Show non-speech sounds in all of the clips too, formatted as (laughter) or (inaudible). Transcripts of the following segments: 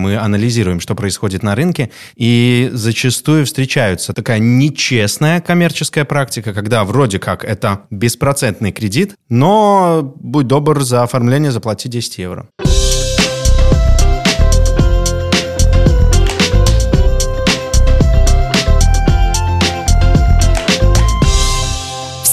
Мы анализируем, что происходит на рынке, и зачастую встречаются такая нечестная коммерческая практика, когда вроде как это беспроцентный кредит, но будь добр, за оформление заплати 10 евро.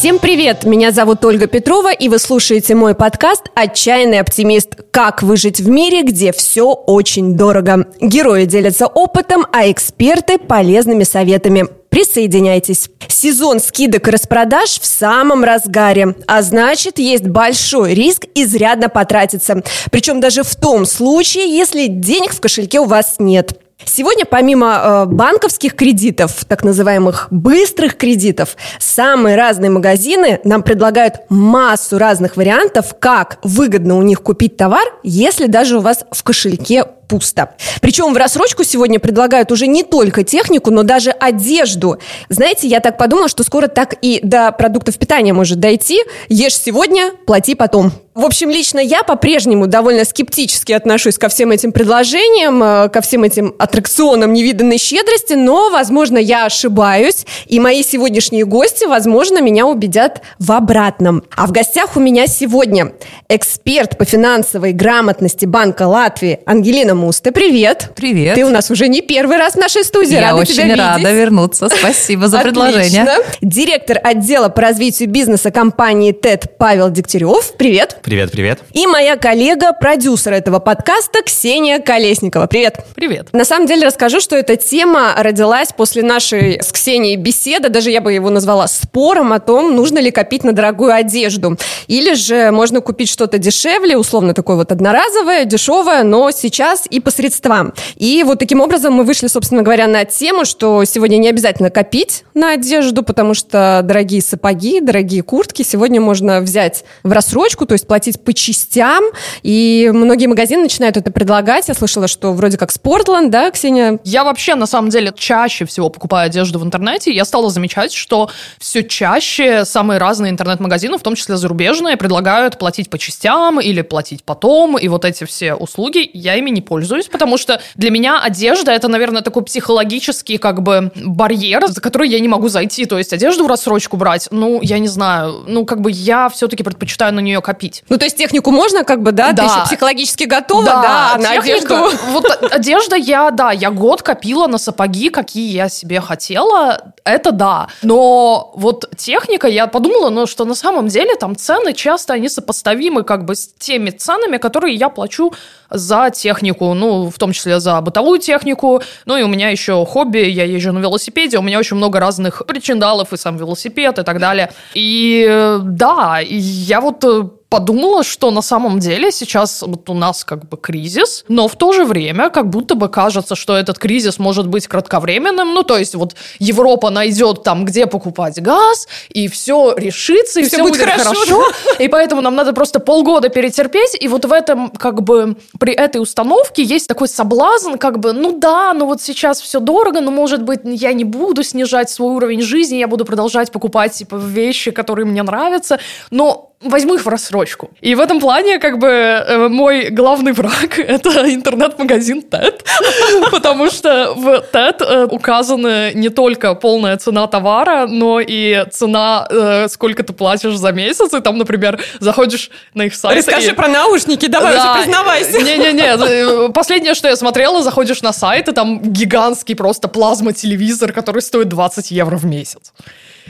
Всем привет! Меня зовут Ольга Петрова, и вы слушаете мой подкаст «Отчаянный оптимист. Как выжить в мире, где все очень дорого». Герои делятся опытом, а эксперты – полезными советами. Присоединяйтесь. Сезон скидок и распродаж в самом разгаре, а значит, есть большой риск изрядно потратиться. Причем даже в том случае, если денег в кошельке у вас нет. Сегодня помимо э, банковских кредитов, так называемых быстрых кредитов, самые разные магазины нам предлагают массу разных вариантов, как выгодно у них купить товар, если даже у вас в кошельке пусто. Причем в рассрочку сегодня предлагают уже не только технику, но даже одежду. Знаете, я так подумала, что скоро так и до продуктов питания может дойти. Ешь сегодня, плати потом. В общем, лично я по-прежнему довольно скептически отношусь ко всем этим предложениям, э, ко всем этим аттракционам невиданной щедрости, но, возможно, я ошибаюсь, и мои сегодняшние гости, возможно, меня убедят в обратном. А в гостях у меня сегодня эксперт по финансовой грамотности Банка Латвии Ангелина Муста. Привет. Привет. Ты у нас уже не первый раз в нашей студии. Я рада очень тебя рада видеть. вернуться. Спасибо за предложение. Директор отдела по развитию бизнеса компании ТЭД Павел Дегтярев. Привет. Привет, привет. И моя коллега, продюсер этого подкаста Ксения Колесникова. Привет. Привет. На самом деле расскажу, что эта тема родилась после нашей с Ксенией беседы, даже я бы его назвала спором о том, нужно ли копить на дорогую одежду. Или же можно купить что-то дешевле, условно такое вот одноразовое, дешевое, но сейчас и по средствам. И вот таким образом мы вышли, собственно говоря, на тему, что сегодня не обязательно копить на одежду, потому что дорогие сапоги, дорогие куртки сегодня можно взять в рассрочку, то есть платить по частям. И многие магазины начинают это предлагать. Я слышала, что вроде как Спортланд, да, Ксения? Я вообще, на самом деле, чаще всего покупаю одежду в интернете. Я стала замечать, что все чаще самые разные интернет-магазины, в том числе зарубежные, предлагают платить по частям или платить потом. И вот эти все услуги, я ими не пользуюсь, потому что для меня одежда это, наверное, такой психологический как бы барьер, за который я не могу зайти. То есть одежду в рассрочку брать, ну, я не знаю, ну, как бы я все-таки предпочитаю на нее копить. Ну, то есть технику можно как бы, да? Ты Да. еще психологически готова, да, а на техника. одежду... (laughs) Вот одежда я, да, я год копила на сапоги, какие я себе хотела, это да. Но вот техника, я подумала, ну, что на самом деле там цены часто, они сопоставимы как бы с теми ценами, которые я плачу за технику, ну, в том числе за бытовую технику. Ну, и у меня еще хобби, я езжу на велосипеде, у меня очень много разных причиндалов, и сам велосипед, и так далее. И э, да, я вот э, подумала, что на самом деле сейчас вот у нас как бы кризис, но в то же время как будто бы кажется, что этот кризис может быть кратковременным. Ну, то есть вот Европа найдет там, где покупать газ, и все решится, и Всё все, будет будет, хорошо, хорошо. И поэтому нам надо просто полгода перетерпеть. И вот в этом, как бы, при этой установке есть такой соблазн, как бы, ну да, ну вот сейчас все дорого, но, может быть, я не буду снижать свой уровень жизни, я буду продолжать покупать, типа, вещи, которые мне нравятся, но возьму их в рассрочку. И в этом плане, как бы, э, мой главный враг — это интернет-магазин TED, (laughs) потому что в TED э, указаны не только полная цена товара, но и цена, э, сколько ты платишь за месяц, и там, например, заходишь на их сайт Расскажи и- про наушники, давай да. уже признавайся. Не-не-не, последнее, что я смотрела, заходишь на сайт, и там гигантский просто плазма-телевизор, который стоит 20 евро в месяц.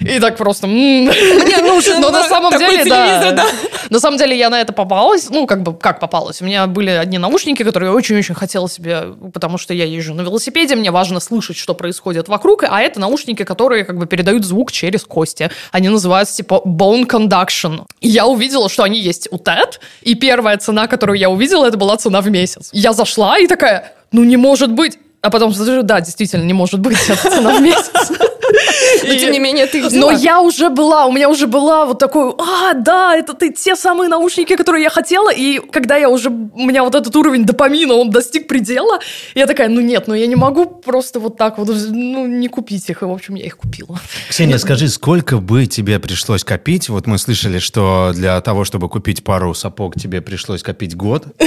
И так просто... Мне нужен Но на самом деле, да. На самом деле я на это попалась. Ну, как бы, как попалась? У меня были одни наушники, которые я очень-очень хотела себе, потому что я езжу на велосипеде, мне важно слышать, что происходит вокруг, а это наушники, которые как бы передают звук через кости. Они называются типа bone conduction. И я увидела, что они есть у TED, и первая цена, которую я увидела, это была цена в месяц. Я зашла и такая, ну не может быть. А потом смотрю, да, действительно, не может быть, это цена в месяц. Но тем не менее ты их Но взяла. я уже была, у меня уже была вот такой, а, да, это ты те самые наушники, которые я хотела, и когда я уже, у меня вот этот уровень допамина, он достиг предела, я такая, ну нет, ну я не могу просто вот так вот, ну не купить их, и в общем я их купила. Ксения, скажи, сколько бы тебе пришлось копить? Вот мы слышали, что для того, чтобы купить пару сапог, тебе пришлось копить год. (laughs)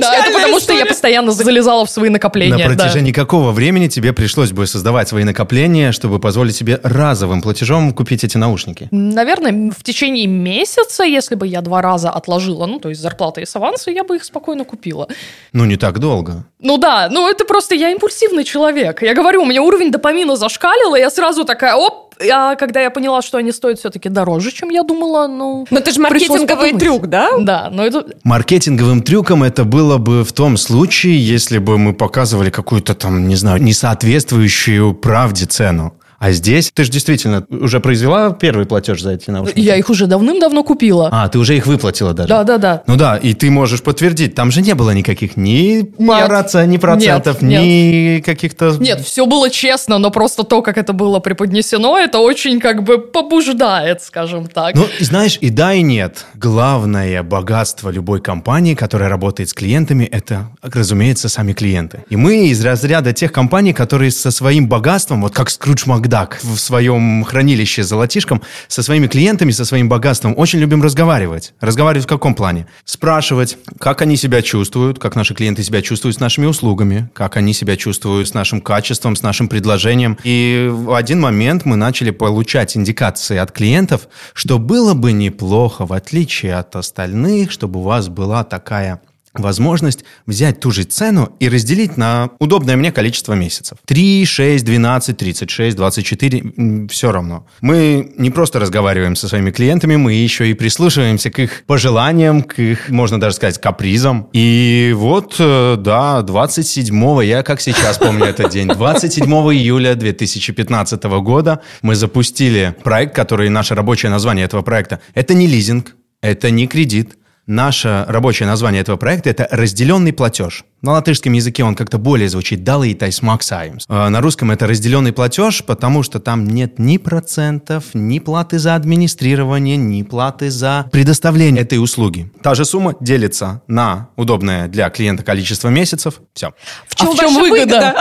Да, это потому что я постоянно залезала в свои накопления. На протяжении какого времени тебе пришлось бы создавать свои накопления, чтобы позволить себе разовым платежом купить эти наушники? Наверное, в течение месяца, если бы я два раза отложила, ну, то есть зарплата и с аванса, я бы их спокойно купила. Ну, не так долго. Ну да, ну это просто я импульсивный человек. Я говорю, у меня уровень допамина зашкалил, и я сразу такая, оп, а когда я поняла, что они стоят все-таки дороже, чем я думала, ну... Но это же маркетинговый трюк, да? Да, но это... Маркетинговым трюком это было бы в том случае, если бы мы показывали какую-то там, не знаю, несоответствующую правде цену. А здесь ты же действительно уже произвела первый платеж за эти наушники? Я их уже давным-давно купила. А, ты уже их выплатила даже? Да, да, да. Ну да, и ты можешь подтвердить, там же не было никаких ни пара, ни процентов, Нет, ни каких-то... Нет, все было честно, но просто то, как это было преподнесено, это очень как бы побуждает, скажем так. Ну, знаешь, и да, и нет. Главное богатство любой компании, которая работает с клиентами, это, разумеется, сами клиенты. И мы из разряда тех компаний, которые со своим богатством, вот как Скрудж Макдак в своем хранилище золотишком, со своими клиентами, со своим богатством очень любим разговаривать. Разговаривать в каком плане? Спрашивать, как они себя чувствуют, как наши клиенты себя чувствуют с нашими услугами, как они себя чувствуют с нашим качеством, с нашим предложением. И в один момент мы начали получать индикации от клиентов, что было бы неплохо, в отличие от остальных, чтобы у вас была такая возможность взять ту же цену и разделить на удобное мне количество месяцев. 3, 6, 12, 36, 24, все равно. Мы не просто разговариваем со своими клиентами, мы еще и прислушиваемся к их пожеланиям, к их, можно даже сказать, капризам. И вот, э, да, 27 я как сейчас помню этот день, 27 июля 2015 года мы запустили проект, который, наше рабочее название этого проекта, это не лизинг, это не кредит, Наше рабочее название этого проекта – это «разделенный платеж». На латышском языке он как-то более звучит «далītais maksājums». А На русском это «разделенный платеж», потому что там нет ни процентов, ни платы за администрирование, ни платы за предоставление этой услуги. Та же сумма делится на удобное для клиента количество месяцев. Все. В чем, в чем ваша выгода?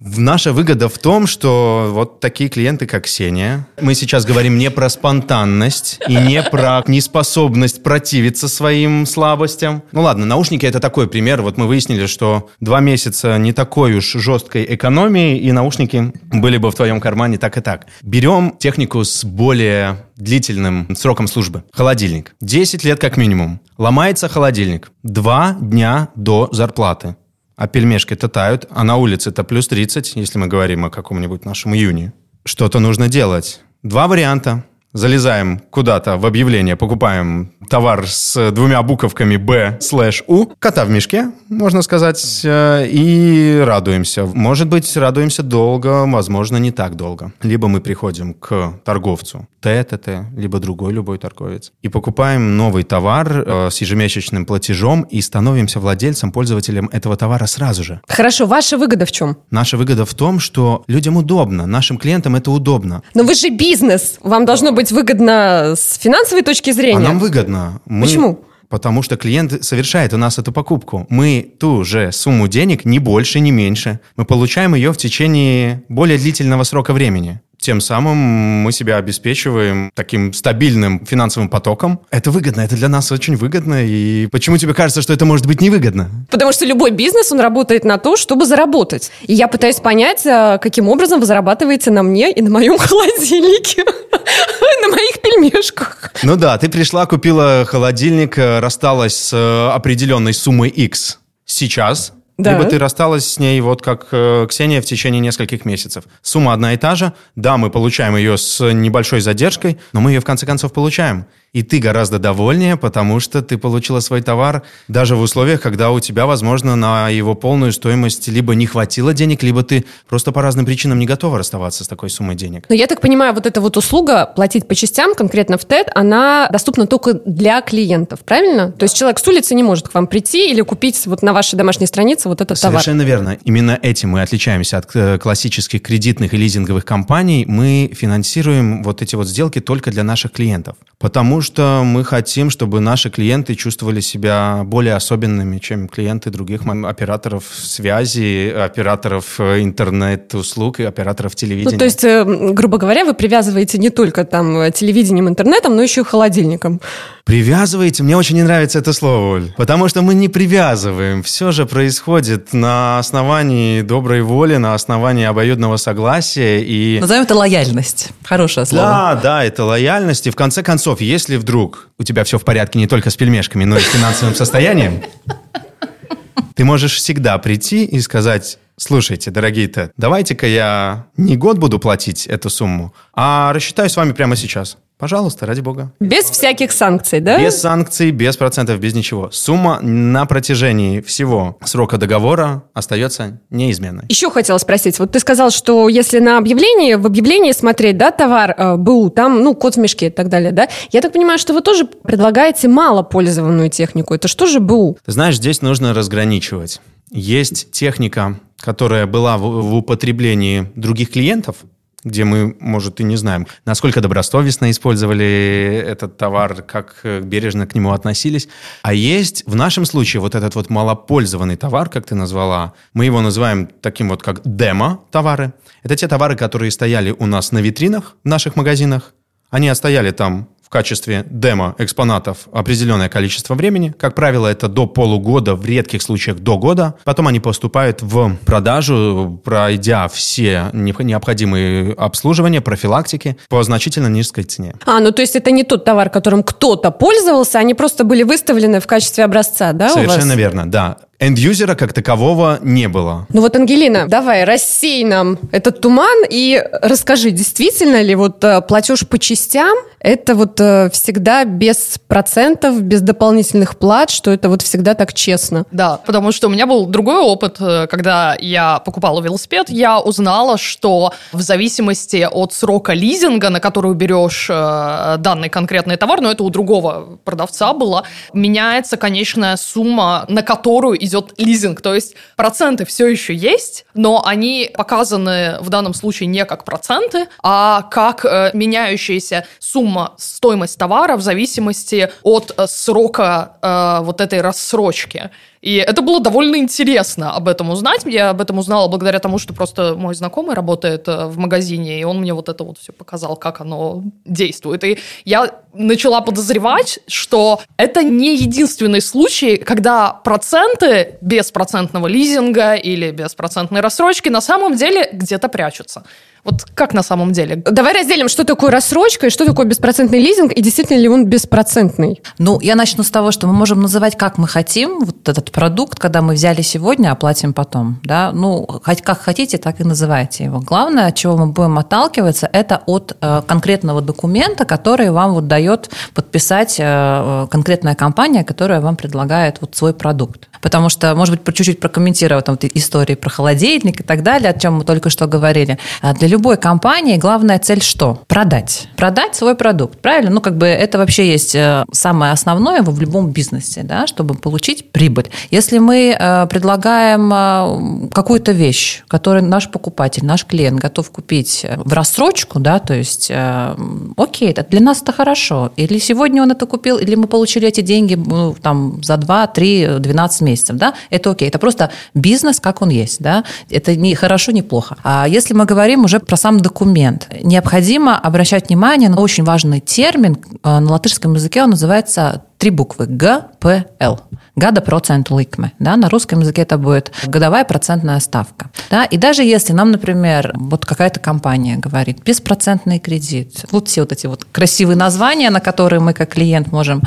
Наша выгода в том, что вот такие клиенты, как Ксения, мы сейчас говорим не про спонтанность и не про неспособность противиться своим слабостям. Ну ладно, наушники это такой пример. Вот мы выяснили, что два месяца не такой уж жесткой экономии, и наушники были бы в твоем кармане так и так. Берем технику с более длительным сроком службы. Холодильник. 10 лет как минимум. Ломается холодильник. Два дня до зарплаты а пельмешки-то тают, а на улице-то плюс 30, если мы говорим о каком-нибудь нашем июне. Что-то нужно делать. Два варианта. Залезаем куда-то в объявление, покупаем товар с двумя буковками Б слэш У, кота в мешке, можно сказать, э, и радуемся. Может быть, радуемся долго, возможно, не так долго. Либо мы приходим к торговцу ТТТ, либо другой любой торговец, и покупаем новый товар э, с ежемесячным платежом и становимся владельцем, пользователем этого товара сразу же. Хорошо, ваша выгода в чем? Наша выгода в том, что людям удобно, нашим клиентам это удобно. Но вы же бизнес. Вам должно быть выгодно с финансовой точки зрения. А нам выгодно. Мы- Почему? Потому что клиент совершает у нас эту покупку. Мы ту же сумму денег, ни больше, ни меньше, мы получаем ее в течение более длительного срока времени. Тем самым мы себя обеспечиваем таким стабильным финансовым потоком. Это выгодно, это для нас очень выгодно. И почему тебе кажется, что это может быть невыгодно? Потому что любой бизнес, он работает на то, чтобы заработать. И я пытаюсь понять, а, каким образом вы зарабатываете на мне и на моем (laughs) холодильнике, (laughs) на моих пельмешках. Ну да, ты пришла, купила холодильник, э, рассталась с э, определенной суммой X сейчас. Да. Либо ты рассталась с ней, вот как э, Ксения, в течение нескольких месяцев. Сумма одна и та же. Да, мы получаем ее с небольшой задержкой, но мы ее в конце концов получаем. И ты гораздо довольнее, потому что ты получила свой товар даже в условиях, когда у тебя, возможно, на его полную стоимость либо не хватило денег, либо ты просто по разным причинам не готова расставаться с такой суммой денег. Но я так понимаю, вот эта вот услуга платить по частям, конкретно в ТЭД, она доступна только для клиентов, правильно? То есть человек с улицы не может к вам прийти или купить вот на вашей домашней странице вот этот товар. Совершенно верно. Именно этим мы отличаемся от э, классических кредитных и лизинговых компаний. Мы финансируем вот эти вот сделки только для наших клиентов. Потому Потому что мы хотим, чтобы наши клиенты чувствовали себя более особенными, чем клиенты других операторов связи, операторов э, интернет-услуг и операторов телевидения. Ну, то есть, э, грубо говоря, вы привязываете не только там телевидением, интернетом, но еще и холодильником. Привязываете? Мне очень не нравится это слово, Оль. Потому что мы не привязываем. Все же происходит на основании доброй воли, на основании обоюдного согласия и... Назовем это лояльность. Хорошее слово. Да, да, это лояльность. И в конце концов, если вдруг у тебя все в порядке не только с пельмешками, но и с финансовым состоянием, ты можешь всегда прийти и сказать, слушайте, дорогие-то, давайте-ка я не год буду платить эту сумму, а рассчитаю с вами прямо сейчас. Пожалуйста, ради бога. Без всяких санкций, да? Без санкций, без процентов, без ничего. Сумма на протяжении всего срока договора остается неизменной. Еще хотела спросить. Вот ты сказал, что если на объявлении, в объявлении смотреть, да, товар э, БУ, там, ну, код в мешке и так далее, да? Я так понимаю, что вы тоже предлагаете малопользованную технику. Это что же БУ? Ты знаешь, здесь нужно разграничивать. Есть техника, которая была в, в употреблении других клиентов, где мы, может, и не знаем, насколько добросовестно использовали этот товар, как э, бережно к нему относились. А есть в нашем случае вот этот вот малопользованный товар, как ты назвала, мы его называем таким вот как демо-товары. Это те товары, которые стояли у нас на витринах в наших магазинах. Они стояли там в качестве демо-экспонатов определенное количество времени. Как правило, это до полугода, в редких случаях до года. Потом они поступают в продажу, пройдя все необходимые обслуживания, профилактики по значительно низкой цене. А, ну то есть это не тот товар, которым кто-то пользовался, они просто были выставлены в качестве образца, да, Совершенно верно, да. Энд-юзера как такового не было. Ну вот, Ангелина, давай, рассей нам этот туман и расскажи, действительно ли вот э, платеж по частям это вот э, всегда без процентов, без дополнительных плат, что это вот всегда так честно? Да, потому что у меня был другой опыт, э, когда я покупала велосипед, я узнала, что в зависимости от срока лизинга, на который берешь данный конкретный товар, но это у другого продавца было, меняется конечная сумма, на которую идет лизинг. То есть проценты все еще есть, но они показаны в данном случае не как проценты, а как э, меняющаяся сумма, стоимость товара в зависимости от э, срока э, вот этой рассрочки. И это было довольно интересно об этом узнать. Я об этом узнала благодаря тому, что просто мой знакомый работает э, в магазине, и он мне вот это вот все показал, как оно действует. И я начала подозревать, что это не единственный случай, когда проценты беспроцентного лизинга или беспроцентной рассрочки на самом деле где-то прячутся. Вот как на самом деле? Давай разделим, что такое рассрочка и что такое беспроцентный лизинг, и действительно ли он беспроцентный? Ну, я начну с того, что мы можем называть, как мы хотим, вот этот продукт, когда мы взяли сегодня, оплатим потом. Да? Ну, хоть как хотите, так и называйте его. Главное, от чего мы будем отталкиваться, это от э, конкретного документа, который вам вот дает подписать э, конкретная компания, которая вам предлагает вот свой продукт. Потому что, может быть, чуть-чуть прокомментировать там, истории про холодильник и так далее, о чем мы только что говорили. А для любой компании главная цель что? Продать. Продать свой продукт, правильно? Ну, как бы это вообще есть э, самое основное в любом бизнесе, да, чтобы получить прибыль. Если мы э, предлагаем э, какую-то вещь, которую наш покупатель, наш клиент готов купить в рассрочку, да, то есть, окей, это для нас это хорошо. Или сегодня он это купил, или мы получили эти деньги ну, там, за 2, 3, 12 месяцев, да, это окей. Это просто бизнес, как он есть, да. Это не хорошо, не плохо. А если мы говорим уже про сам документ, необходимо обращать внимание на очень важный термин. Э, на латышском языке он называется три буквы Г, П, Л. Гада процент ликме. Да? На русском языке это будет годовая процентная ставка. Да? И даже если нам, например, вот какая-то компания говорит беспроцентный кредит, вот все вот эти вот красивые названия, на которые мы как клиент можем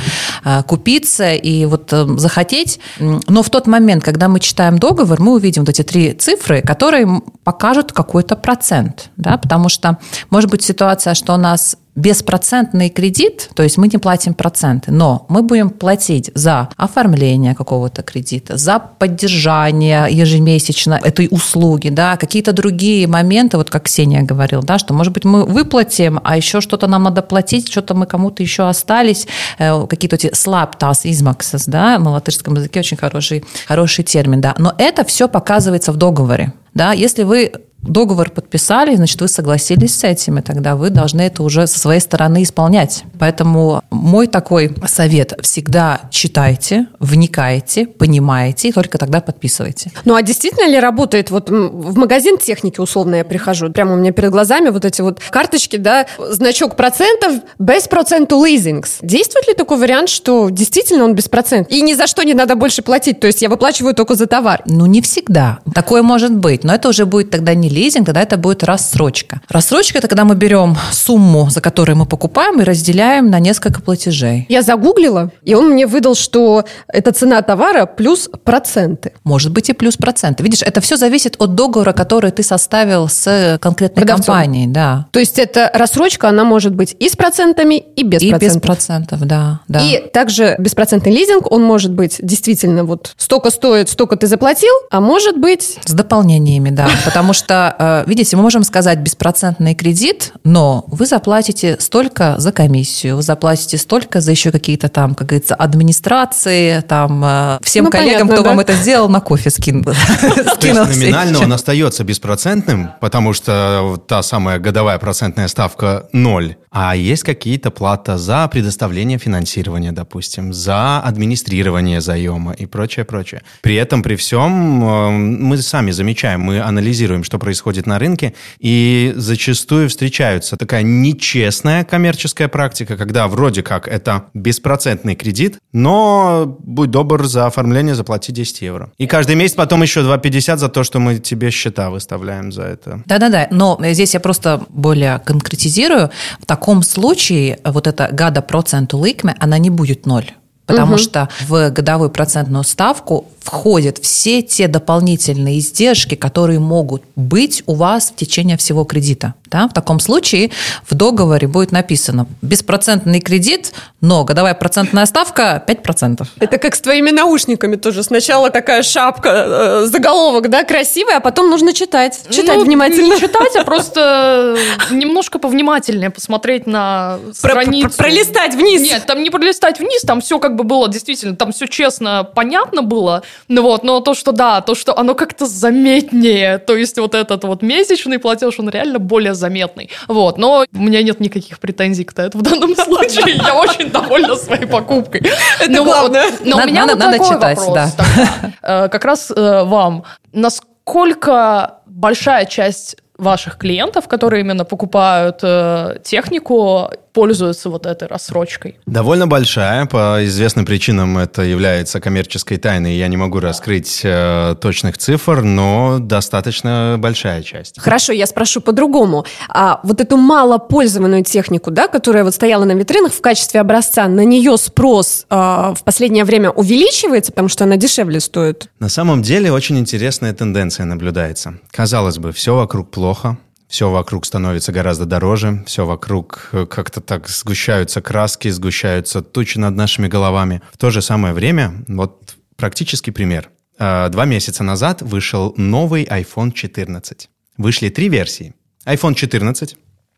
э, купиться и вот э, захотеть, но в тот момент, когда мы читаем договор, мы увидим вот эти три цифры, которые покажут какой-то процент, да? потому что может быть ситуация, что у нас беспроцентный кредит, то есть мы не платим проценты, но мы будем платить за оформление какого-то кредита, за поддержание ежемесячно этой услуги, да, какие-то другие моменты, вот как Ксения говорила, да, что, может быть, мы выплатим, а еще что-то нам надо платить, что-то мы кому-то еще остались, э, какие-то эти slaptas измаксас, да, на латышском языке очень хороший, хороший термин, да, но это все показывается в договоре, да, если вы договор подписали, значит, вы согласились с этим, и тогда вы должны это уже со своей стороны исполнять. Поэтому мой такой совет – всегда читайте, вникайте, понимаете, и только тогда подписывайте. Ну а действительно ли работает, вот в магазин техники условно я прихожу, прямо у меня перед глазами вот эти вот карточки, да, значок процентов, без проценту лизингс. Действует ли такой вариант, что действительно он без процентов? И ни за что не надо больше платить, то есть я выплачиваю только за товар? Ну не всегда. Такое может быть, но это уже будет тогда не лизинг, тогда это будет рассрочка. Рассрочка – это когда мы берем сумму, за которую мы покупаем, и разделяем на несколько платежей. Я загуглила, и он мне выдал, что это цена товара плюс проценты. Может быть и плюс проценты. Видишь, это все зависит от договора, который ты составил с конкретной Продавцом. компанией. Да. То есть эта рассрочка, она может быть и с процентами, и без и процентов. без процентов, да, да. И также беспроцентный лизинг, он может быть действительно вот столько стоит, столько ты заплатил, а может быть... С дополнениями, да. Потому что, э, видите, мы можем сказать беспроцентный кредит, но вы заплатите столько за комиссию, вы заплатите столько за еще какие-то там, как говорится, администрации, там, э, всем Ну, коллегам, понятно, кто да. вам это сделал, на кофе скинул. То есть номинально он остается беспроцентным, потому что та самая годовая процентная ставка ноль. А есть какие-то плата за предоставление финансирования, допустим, за администрирование заема и прочее, прочее. При этом, при всем, э, мы сами замечаем, мы анализируем, что происходит на рынке, и зачастую встречаются такая нечестная коммерческая практика, когда вроде как это беспроцентный кредит, но будь добр, за оформление заплати 10 евро. И каждый месяц потом еще 2,50 за то, что мы тебе счета выставляем за это. Да-да-да, но здесь я просто более конкретизирую. В таком случае вот эта гада проценту ликме, она не будет ноль. Потому что в годовую процентную ставку входят все те дополнительные издержки, которые могут быть у вас в течение всего кредита. Да? В таком случае в договоре будет написано беспроцентный кредит, но годовая процентная ставка 5%. Это как с твоими наушниками тоже. Сначала такая шапка, э, заголовок, да, красивый, а потом нужно читать. Читать Ну, внимательно. Не (laughs) читать, а просто немножко повнимательнее посмотреть на страницу. про- пролистать вниз. Нет, там не пролистать вниз, там все как бы было действительно, там все честно, понятно было. Ну вот, но то, что да, то, что оно как-то заметнее, то есть вот этот вот месячный платеж, он реально более заметный. Вот, но у меня нет никаких претензий к этому в данном (laughs) случае. Я очень довольна своей покупкой. Это Ну вот, главное. Но у Надо- меня надо- вот надо такой читать, вопрос да. тогда. Э, Как раз э, вам. Насколько большая часть ваших клиентов, которые именно покупают э, технику, пользуются вот этой рассрочкой? Довольно большая, по известным причинам это является коммерческой тайной, я не могу раскрыть э, точных цифр, но достаточно большая часть. Хорошо, я спрошу по-другому. А вот эту малопользованную технику, да, которая вот стояла на витринах в качестве образца, на нее спрос а, в последнее время увеличивается, потому что она дешевле стоит? На самом деле очень интересная тенденция наблюдается. Казалось бы, все вокруг плохо, все вокруг становится гораздо дороже, все вокруг э, как-то так сгущаются краски, сгущаются тучи над нашими головами. В то же самое время, вот практический пример. Э, Два месяца назад вышел новый iPhone 14. Вышли три версии. iPhone 14,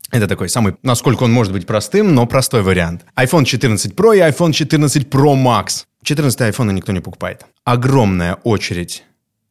это такой самый, насколько он может быть простым, но простой вариант. iPhone 14 Pro и iPhone 14 Pro Max. 14 iPhone никто не покупает. Огромная очередь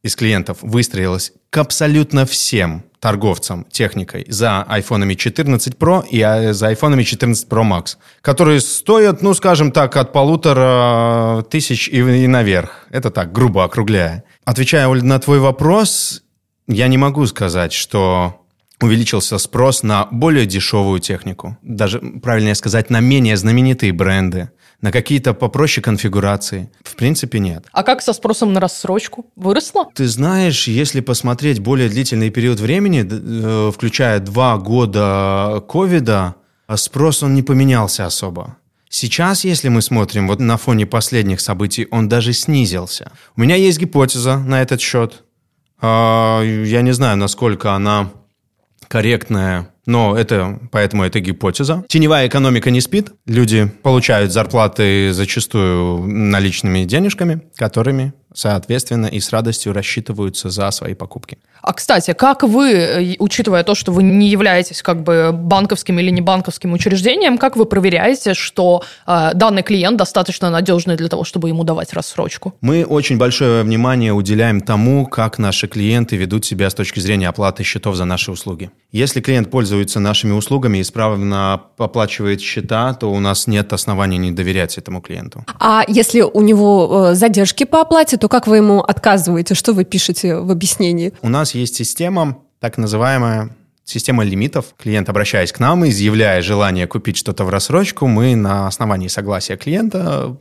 из клиентов выстроилась к абсолютно всем торговцам техникой за айфонами 14 Pro и а, за айфонами 14 Pro Max, которые стоят, ну, скажем так, от полутора тысяч и, и наверх. Это так, грубо округляя. Отвечая, Оль, на твой вопрос, я не могу сказать, что увеличился спрос на более дешевую технику. Даже, правильнее сказать, на менее знаменитые бренды, на какие-то попроще конфигурации. В принципе, нет. А как со спросом на рассрочку? Выросло? Ты знаешь, если посмотреть более длительный период времени, э, включая два года ковида, а спрос он не поменялся особо. Сейчас, если мы смотрим вот на фоне последних событий, он даже снизился. У меня есть гипотеза на этот счет. А, Я не знаю, насколько она корректная но это, поэтому это гипотеза. Теневая экономика не спит. Люди получают зарплаты зачастую наличными денежками, которыми соответственно, и с радостью рассчитываются за свои покупки. А, кстати, как вы, э, учитывая то, что вы не являетесь как бы банковским или не банковским учреждением, как вы проверяете, что э, данный клиент достаточно надежный для того, чтобы ему давать рассрочку? Мы очень большое внимание уделяем тому, как наши клиенты ведут себя с точки зрения оплаты счетов за наши услуги. Если клиент пользуется нашими услугами и исправно оплачивает счета, то у нас нет оснований не доверять этому клиенту. А если у него э, задержки по оплате, то как вы ему отказываете? Что вы пишете в объяснении? У нас есть система, так называемая система лимитов. Клиент, обращаясь к нам, изъявляя желание купить что-то в рассрочку, мы на основании согласия клиента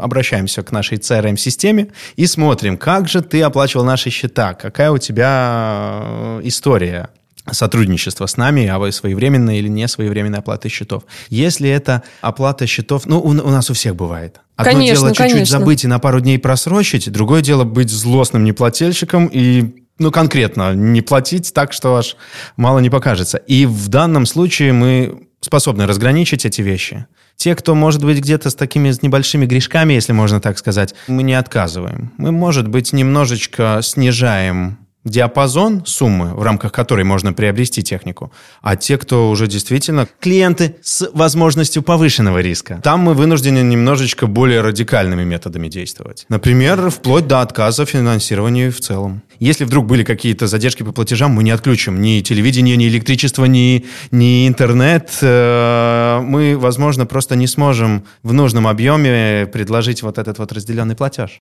обращаемся к нашей CRM-системе и смотрим, как же ты оплачивал наши счета, какая у тебя э, история сотрудничества с нами, а вы своевременная или не своевременная оплата счетов. Если это оплата счетов, ну, у, у нас у всех бывает. Одно конечно, дело чуть-чуть конечно. забыть и на пару дней просрочить, другое дело быть злостным неплательщиком и ну, конкретно не платить так, что аж мало не покажется. И в данном случае мы способны разграничить эти вещи. Те, кто, может быть, где-то с такими небольшими грешками, если можно так сказать, мы не отказываем. Мы, может быть, немножечко снижаем диапазон суммы, в рамках которой можно приобрести технику, а те, кто уже действительно клиенты с возможностью повышенного риска. Там мы вынуждены немножечко более радикальными методами действовать. Например, вплоть до отказа финансирования в целом. Если вдруг были какие-то задержки по платежам, мы не отключим ни телевидение, ни электричество, ни, ни интернет. Э, мы, возможно, просто не сможем в нужном объеме предложить вот этот вот разделенный платеж.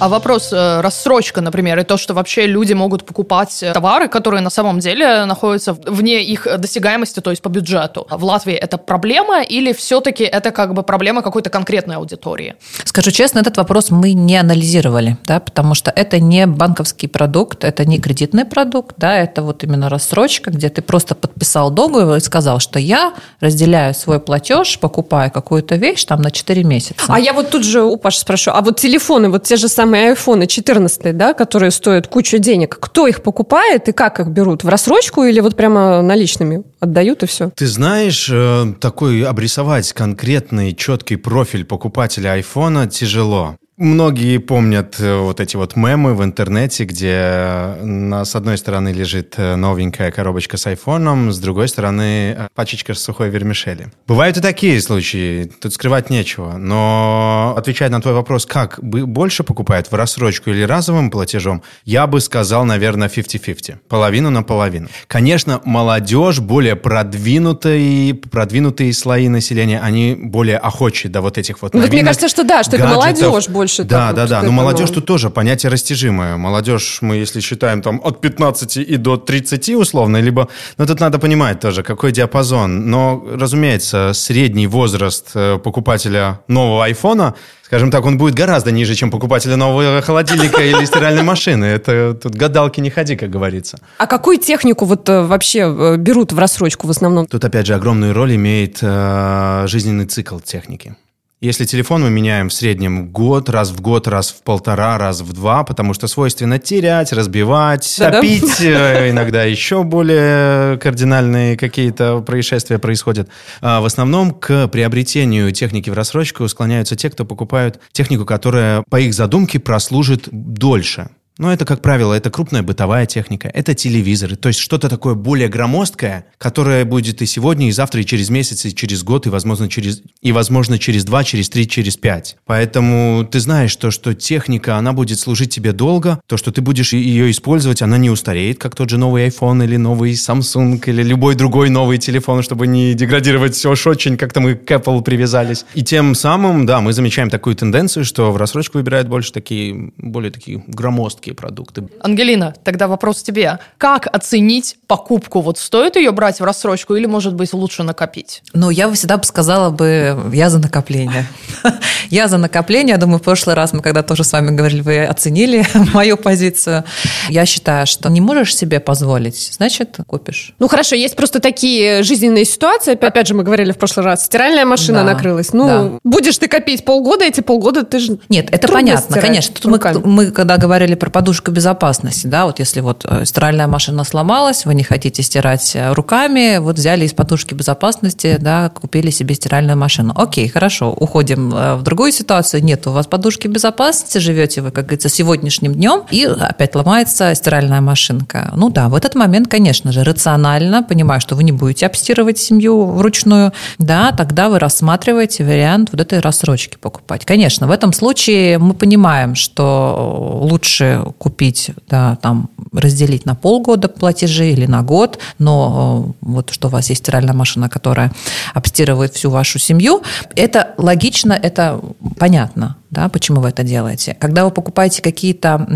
А вопрос э, рассрочка, например, и то, что вообще люди могут покупать э, товары, которые на самом деле находятся вне их досягаемости, то есть по бюджету. В Латвии это проблема или все-таки это как бы проблема какой-то конкретной аудитории? Скажу честно, этот вопрос мы не анализировали, да, потому что это не банковский продукт, это не кредитный продукт, да, это вот именно рассрочка, где ты просто подписал договор и сказал, что я разделяю свой платеж, покупаю какую-то вещь там на 4 месяца. А я вот тут же у Паши спрошу, а вот телефоны, вот те же самые iPhone 14, да, которые стоят кучу денег, кто их покупает и как их берут? В рассрочку или вот прямо наличными отдают и все? Ты знаешь, э, такой обрисовать конкретный четкий профиль покупателя айфона тяжело. Многие помнят э, вот эти вот мемы в интернете, где на, с одной стороны лежит э, новенькая коробочка с айфоном, с другой стороны э, пачечка с сухой вермишели. Бывают и такие случаи, тут скрывать нечего. Но отвечая на твой вопрос, как больше покупают в рассрочку или разовым платежом, я бы сказал, наверное, 50-50. Половину на половину. Конечно, молодежь, более продвинутые, продвинутые слои населения, они более охочие до вот этих вот ну, новинок, вот Мне кажется, что да, что гаджетов. это молодежь больше больше. Да, так да, вот, да. Но это, молодежь ну, тут тоже понятие растяжимое. Молодежь, мы если считаем там от 15 и до 30 условно, либо... Но тут надо понимать тоже, какой диапазон. Но, разумеется, средний возраст э, покупателя нового айфона скажем так, он будет гораздо ниже, чем покупателя нового холодильника или стиральной машины. Это тут гадалки не ходи, как говорится. А какую технику вот э, вообще э, берут в рассрочку в основном? Тут, опять же, огромную роль имеет э, жизненный цикл техники. Если телефон мы меняем в среднем год, раз в год, раз в полтора, раз в два, потому что свойственно терять, разбивать, Да-да. топить, э, (laughs) иногда еще более кардинальные какие-то происшествия происходят. А в основном к приобретению техники в рассрочку склоняются те, кто покупают технику, которая по их задумке прослужит дольше. Но это, как правило, это крупная бытовая техника, это телевизоры, то есть что-то такое более громоздкое, которое будет и сегодня, и завтра, и через месяц, и через год, и, возможно, через, и, возможно, через два, через три, через пять. Поэтому ты знаешь, то, что техника, она будет служить тебе долго, то, что ты будешь ее использовать, она не устареет, как тот же новый iPhone или новый Samsung или любой другой новый телефон, чтобы не деградировать уж очень, как-то мы к Apple привязались. И тем самым, да, мы замечаем такую тенденцию, что в рассрочку выбирают больше такие, более такие громоздкие продукты. Ангелина, тогда вопрос тебе. Как оценить покупку? Вот стоит ее брать в рассрочку или, может быть, лучше накопить? Ну, я бы всегда бы сказала бы, я за накопление. (laughs) Я за накопление. Я думаю, в прошлый раз мы когда тоже с вами говорили, вы оценили (laughs) мою позицию. Я считаю, что не можешь себе позволить, значит, купишь. Ну хорошо, есть просто такие жизненные ситуации. Опять же, мы говорили в прошлый раз, стиральная машина накрылась. Ну, будешь ты копить полгода, эти полгода ты же... Нет, это понятно, конечно. Мы, мы, когда говорили про подушка безопасности, да, вот если вот э, стиральная машина сломалась, вы не хотите стирать э, руками, вот взяли из подушки безопасности, да, купили себе стиральную машину. Окей, хорошо, уходим э, в другую ситуацию. Нет, у вас подушки безопасности, живете вы, как говорится, сегодняшним днем, и опять ломается стиральная машинка. Ну да, в этот момент, конечно же, рационально, понимая, что вы не будете обстирывать семью вручную, да, тогда вы рассматриваете вариант вот этой рассрочки покупать. Конечно, в этом случае мы понимаем, что лучше купить, да, там, разделить на полгода платежи или на год, но э, вот что у вас есть стиральная машина, которая обстирывает всю вашу семью, это логично, это понятно, да, почему вы это делаете. Когда вы покупаете какие-то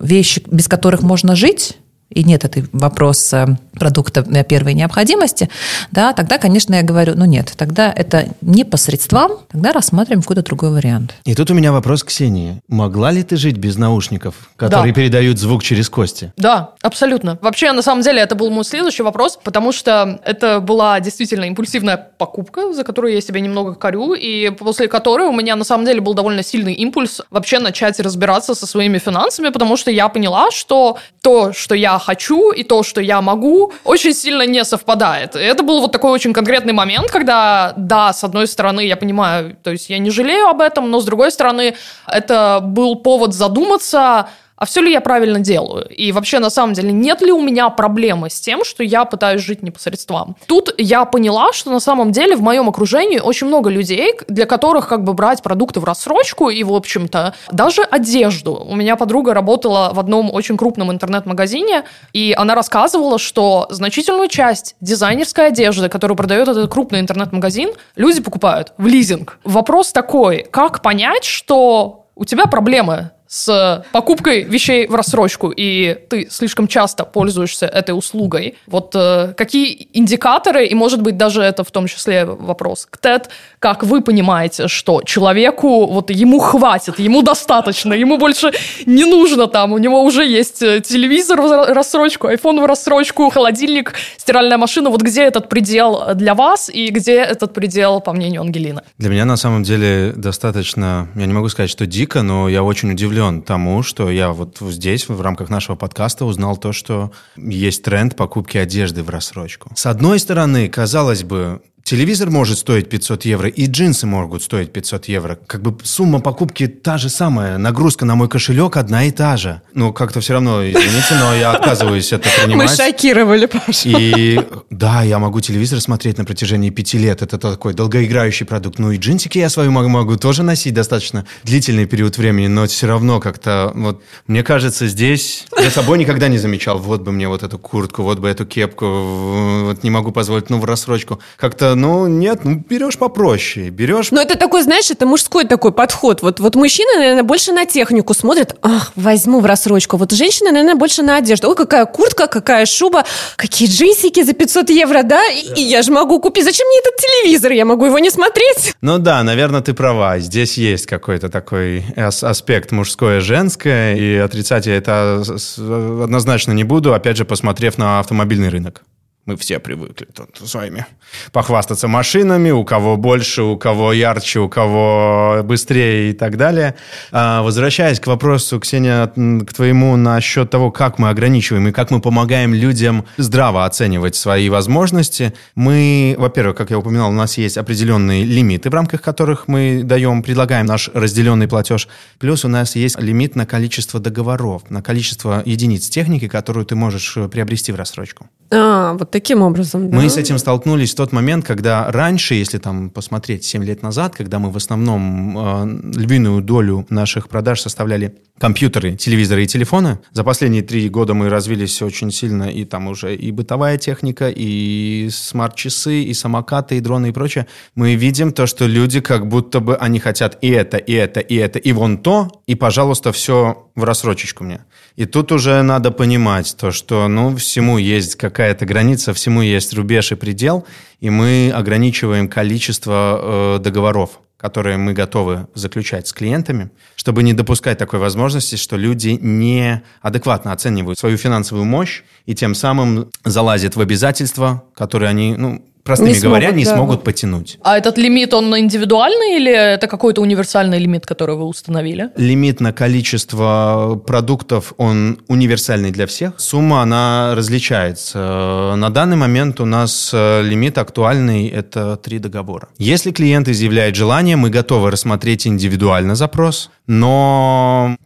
вещи, без которых можно жить, и нет этой вопроса продукта первой необходимости, да, тогда, конечно, я говорю, ну нет, тогда это не по средствам, тогда рассматриваем какой-то другой вариант. И тут у меня вопрос к Ксении. Могла ли ты жить без наушников, которые да. передают звук через кости? Да, абсолютно. Вообще, на самом деле, это был мой следующий вопрос, потому что это была действительно импульсивная покупка, за которую я себя немного корю, и после которой у меня, на самом деле, был довольно сильный импульс вообще начать разбираться со своими финансами, потому что я поняла, что то, что я хочу, и то, что я могу, очень сильно не совпадает. И это был вот такой очень конкретный момент, когда, да, с одной стороны, я понимаю, то есть я не жалею об этом, но с другой стороны, это был повод задуматься, а все ли я правильно делаю? И вообще, на самом деле, нет ли у меня проблемы с тем, что я пытаюсь жить не по средствам? Тут я поняла, что на самом деле в моем окружении очень много людей, для которых как бы брать продукты в рассрочку и, в общем-то, даже одежду. У меня подруга работала в одном очень крупном интернет-магазине, и она рассказывала, что значительную часть дизайнерской одежды, которую продает этот крупный интернет-магазин, люди покупают в лизинг. Вопрос такой, как понять, что у тебя проблемы с покупкой вещей в рассрочку, и ты слишком часто пользуешься этой услугой, вот э, какие индикаторы, и может быть даже это в том числе вопрос к TED, как вы понимаете, что человеку, вот ему хватит, ему достаточно, ему больше не нужно там, у него уже есть э, телевизор в рассрочку, iPhone в рассрочку, холодильник, стиральная машина, вот где этот предел для вас и где этот предел, по мнению Ангелины? Для меня на самом деле достаточно, я не могу сказать, что дико, но я очень удивлен удивлен тому, что я вот здесь, в рамках нашего подкаста, узнал то, что есть тренд покупки одежды в рассрочку. С одной стороны, казалось бы, Телевизор может стоить 500 евро, и джинсы могут стоить 500 евро. Как бы сумма покупки та же самая, нагрузка на мой кошелек одна и та же. Ну, как-то все равно, извините, но я отказываюсь это (laughs) принимать. Мы шокировали, Паша. И да, я могу телевизор смотреть на протяжении пяти лет. Это такой долгоиграющий продукт. Ну и джинсики я свою могу, могу тоже носить достаточно длительный период времени, но все равно как-то вот... Мне кажется, здесь я собой никогда не замечал, вот бы мне вот эту куртку, вот бы эту кепку, вот не могу позволить, ну, в рассрочку. Как-то ну, нет, ну, берешь попроще, берешь... Ну, это такой, знаешь, это мужской такой подход. Вот, вот мужчина, наверное, больше на технику смотрит. Ах, возьму в рассрочку. Вот женщина, наверное, больше на одежду. Ой, какая куртка, какая шуба, какие джинсики за 500 евро, да? И, и я же могу купить. Зачем мне этот телевизор? Я могу его не смотреть. Ну да, наверное, ты права. Здесь есть какой-то такой аспект мужское-женское, и отрицать я это однозначно не буду, опять же, посмотрев на автомобильный рынок. Мы все привыкли тут вами похвастаться машинами, у кого больше, у кого ярче, у кого быстрее и так далее. А, возвращаясь к вопросу, Ксения, к твоему насчет того, как мы ограничиваем и как мы помогаем людям здраво оценивать свои возможности, мы, во-первых, как я упоминал, у нас есть определенные лимиты, в рамках которых мы даем, предлагаем наш разделенный платеж. Плюс у нас есть лимит на количество договоров, на количество единиц техники, которую ты можешь приобрести в рассрочку. А, вот таким образом, да? Мы с этим столкнулись в тот момент, когда раньше, если там посмотреть 7 лет назад, когда мы в основном э, львиную долю наших продаж составляли компьютеры, телевизоры и телефоны. За последние три года мы развились очень сильно, и там уже и бытовая техника, и смарт-часы, и самокаты, и дроны, и прочее. Мы видим то, что люди как будто бы они хотят и это, и это, и это, и вон то, и, пожалуйста, все в рассрочечку мне. И тут уже надо понимать то, что, ну, всему есть какая-то граница, всему есть рубеж и предел, и мы ограничиваем количество э, договоров которые мы готовы заключать с клиентами, чтобы не допускать такой возможности, что люди неадекватно оценивают свою финансовую мощь и тем самым залазят в обязательства, которые они, ну, простыми Не говоря, смогут, не да. смогут потянуть. А этот лимит, он индивидуальный или это какой-то универсальный лимит, который вы установили? Лимит на количество продуктов, он универсальный для всех. Сумма, она различается. На данный момент у нас э, лимит актуальный – это три договора. Если клиент изъявляет желание, мы готовы рассмотреть индивидуально запрос, но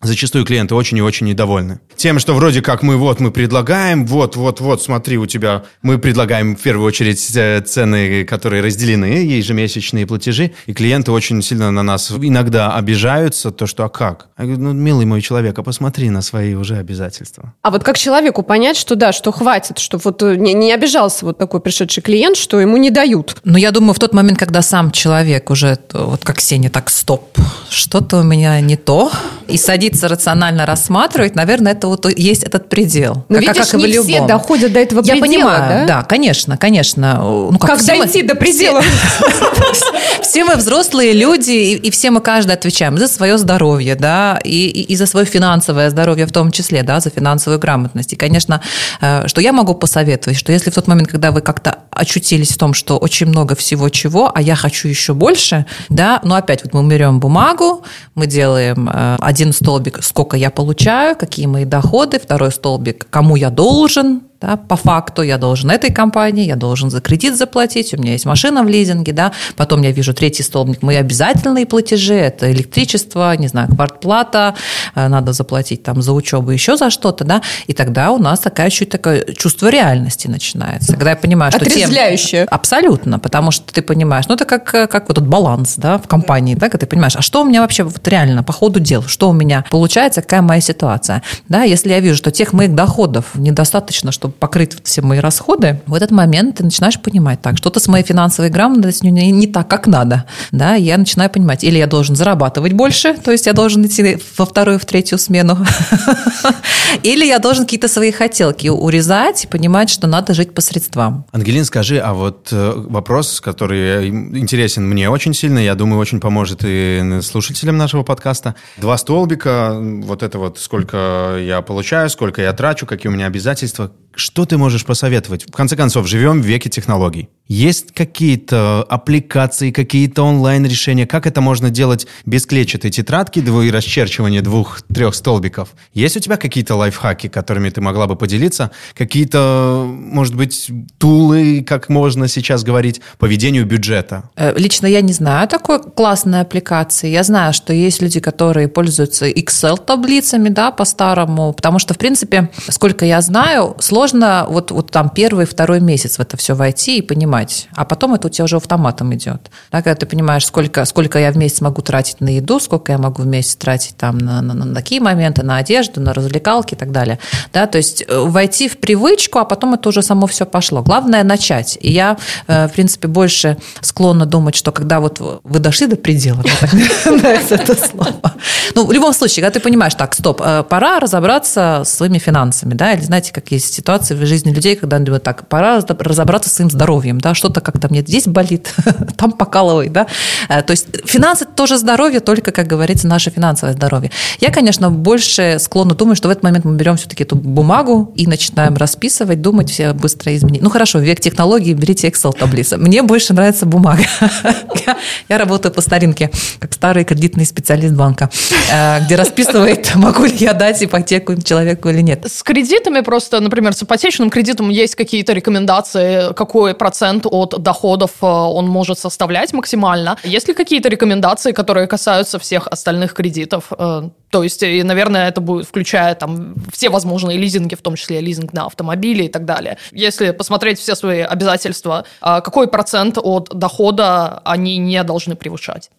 Зачастую клиенты очень и очень недовольны. Тем, что вроде как мы вот, мы предлагаем, вот, вот, вот, смотри, у тебя, мы предлагаем в первую очередь э, цены, которые разделены, ежемесячные платежи, и клиенты очень сильно на нас иногда обижаются, то, что а как? Я говорю, ну, милый мой человек, а посмотри на свои уже обязательства. А вот как человеку понять, что да, что хватит, что вот э, не, не обижался вот такой пришедший клиент, что ему не дают? Ну, я думаю, в тот момент, когда сам человек уже, вот как Сеня, так, стоп, что-то у меня не то, и садится рационально рассматривать, наверное, это вот есть этот предел. Но Как- видишь, как и не все любом. доходят до этого Я предела, понимаю, да? да, конечно, конечно. Ну, Как все мы- дойти до предела? (laughs) Все мы взрослые люди, и, все мы каждый отвечаем за свое здоровье, да, и, за свое финансовое здоровье в том числе, да, за финансовую грамотность. И, конечно, э, что я могу посоветовать, что если в тот момент, когда вы как-то очутились в том, что очень много всего чего, а я хочу еще больше, да, но опять вот мы берем бумагу, мы делаем э, один столбик, сколько я получаю, какие мои доходы, второй столбик, кому я должен, да, по факту я должен этой компании, я должен за кредит заплатить, у меня есть машина в лизинге, да, потом я вижу третий столбник, мои обязательные платежи, это электричество, не знаю, квартплата, э, надо заплатить там за учебу, еще за что-то, да, и тогда у нас такая чуть такое чувство реальности начинается, когда я понимаю, что тем- Отрезвляющее. Абсолютно, потому что ты понимаешь, ну это как, э, как вот этот баланс, да, в компании, да, когда ты понимаешь, а что у меня вообще вот реально по ходу дел, что у меня получается, какая моя ситуация, да, если я вижу, что тех моих доходов недостаточно, чтобы покрыть вот все мои расходы, в этот момент ты начинаешь понимать, так, что-то с моей финансовой грамотностью не, не так, как надо, да, я начинаю понимать, или я должен зарабатывать больше, то есть я должен идти во вторую, в третью смену, (laughs) или я должен какие-то свои хотелки урезать и понимать, что надо жить по средствам. Ангелин, скажи, а вот э, вопрос, который интересен мне очень сильно, я думаю, очень поможет и слушателям нашего подкаста. Два столбика, вот это вот сколько я получаю, сколько я трачу, какие у меня обязательства. Что ты можешь посоветовать? В конце концов, живем в веке технологий. Есть какие-то аппликации, какие-то онлайн-решения? Как это можно делать без клетчатой тетрадки и расчерчивания двух-трех столбиков? Есть у тебя какие-то лайфхаки, которыми ты могла бы поделиться? Какие-то, может быть, тулы, как можно сейчас говорить, по ведению бюджета? Э, Лично я не знаю такой классной аппликации. Я знаю, что есть люди, которые пользуются Excel-таблицами, да, по-старому, потому что, в принципе, сколько я знаю, сложно вот, вот там первый, второй месяц в это все войти и понимать, а потом это у тебя уже автоматом идет. Да, когда ты понимаешь, сколько, сколько я в месяц могу тратить на еду, сколько я могу в месяц тратить там на, на, на такие моменты, на одежду, на развлекалки и так далее. Да, то есть э, войти в привычку, а потом это уже само все пошло. Главное начать. И я, э, в принципе, больше склонна думать, что когда вот вы дошли до предела, мне (laughs) нравится это слово. Ну, в любом случае, когда ты понимаешь, так, стоп, э, пора разобраться с своими финансами, да, или знаете, как есть ситуации в жизни людей, когда они думают, так, пора разобраться с своим здоровьем, да, что-то как-то мне здесь болит, (laughs) там покалывает, да. Э, То есть финансы тоже здоровье, только, как говорится, наше финансовое здоровье. Я, конечно, больше склонна думать, что в этот момент мы берем все-таки эту бумагу и начинаем расписывать, думать все быстро изменить. Ну, хорошо, век технологий, берите Excel-таблицы. Мне больше нравится бумага. (laughs) Я, я работаю по старинке, как старый кредитный специалист банка, э, где расписывает, (laughs) могу ли я дать ипотеку человеку или нет. С кредитами просто, например, с ипотечным кредитом есть какие-то рекомендации, какой процент от доходов э, он может составлять максимально? Есть ли какие-то рекомендации, которые касаются всех остальных кредитов? Э, То есть, и, наверное, это будет, включая там все возможные лизинги, в том числе лизинг на автомобили и так далее. Если посмотреть все свои обязательства, э, какой процент от дохода они не должны превышать?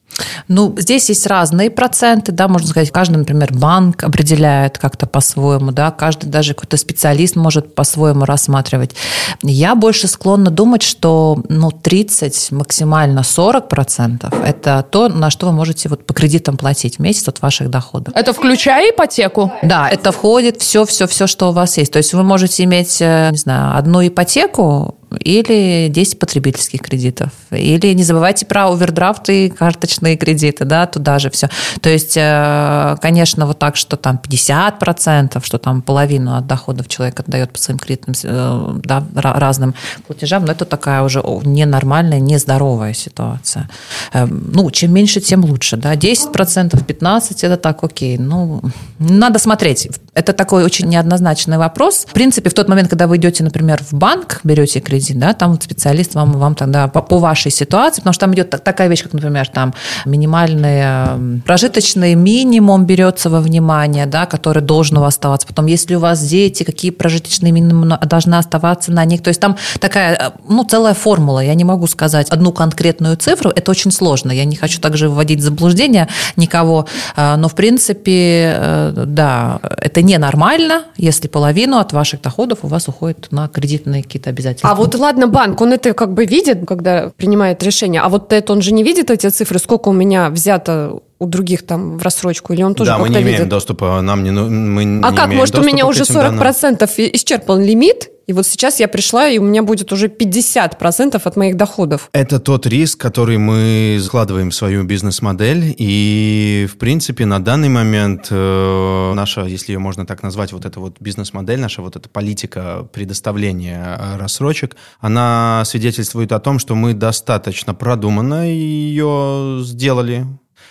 Ну, здесь есть разные проценты, да, можно сказать, каждый, например, банк определяет как-то по-своему, да, каждый даже какой-то специалист может по-своему рассматривать. Я больше склонна думать, что, ну, 30, максимально 40 процентов – это то, на что вы можете вот по кредитам платить в месяц от ваших доходов. Это включая ипотеку? Да, это входит все, все, все, что у вас есть. То есть вы можете иметь, э, не знаю, одну ипотеку, или 10 потребительских кредитов. Или не забывайте про овердрафты и карточные кредиты, да, туда же все. То есть, э, конечно, вот так, что там 50%, что там половину от доходов человек отдает по своим кредитным, э, да, разным платежам, но это такая уже ненормальная, нездоровая ситуация. Эм, ну, чем меньше, тем лучше, да, 10%, 15% это так окей. Ну, надо смотреть. Это такой очень неоднозначный вопрос. В принципе, в тот момент, когда вы идете, например, в банк, берете кредит, да, там специалист вам, вам тогда по, по вашей ситуации, потому что там идет такая вещь, как, например, там минимальный эм, прожиточный минимум берется во внимание, да, который должен у вас оставаться. Потом, если у вас дети, какие прожиточные минимумы должны оставаться на них. То есть там такая, э, ну, целая формула. Я не могу сказать одну конкретную цифру. Это очень сложно. Я не хочу также вводить в заблуждение никого. Э, но, в принципе, э, да, это ненормально, если половину от ваших доходов у вас уходит на кредитные какие-то обязательства. А вот ладно, банк, он это как бы видит, когда принимает решение, а вот это он же не видит эти цифры, сколько у меня взято у других там в рассрочку, или он тоже Да, мы не имеем видит? доступа, нам не, ну, мы не А как, имеем может, у меня уже этим данным. 40% и- исчерпан лимит, и вот сейчас я пришла, и у меня будет уже 50% от моих доходов. Это тот риск, который мы закладываем в свою бизнес-модель. И, в принципе, на данный момент э, наша, если ее можно так назвать, вот эта вот бизнес-модель, наша вот эта политика предоставления э, рассрочек, она свидетельствует о том, что мы достаточно продуманно ее сделали.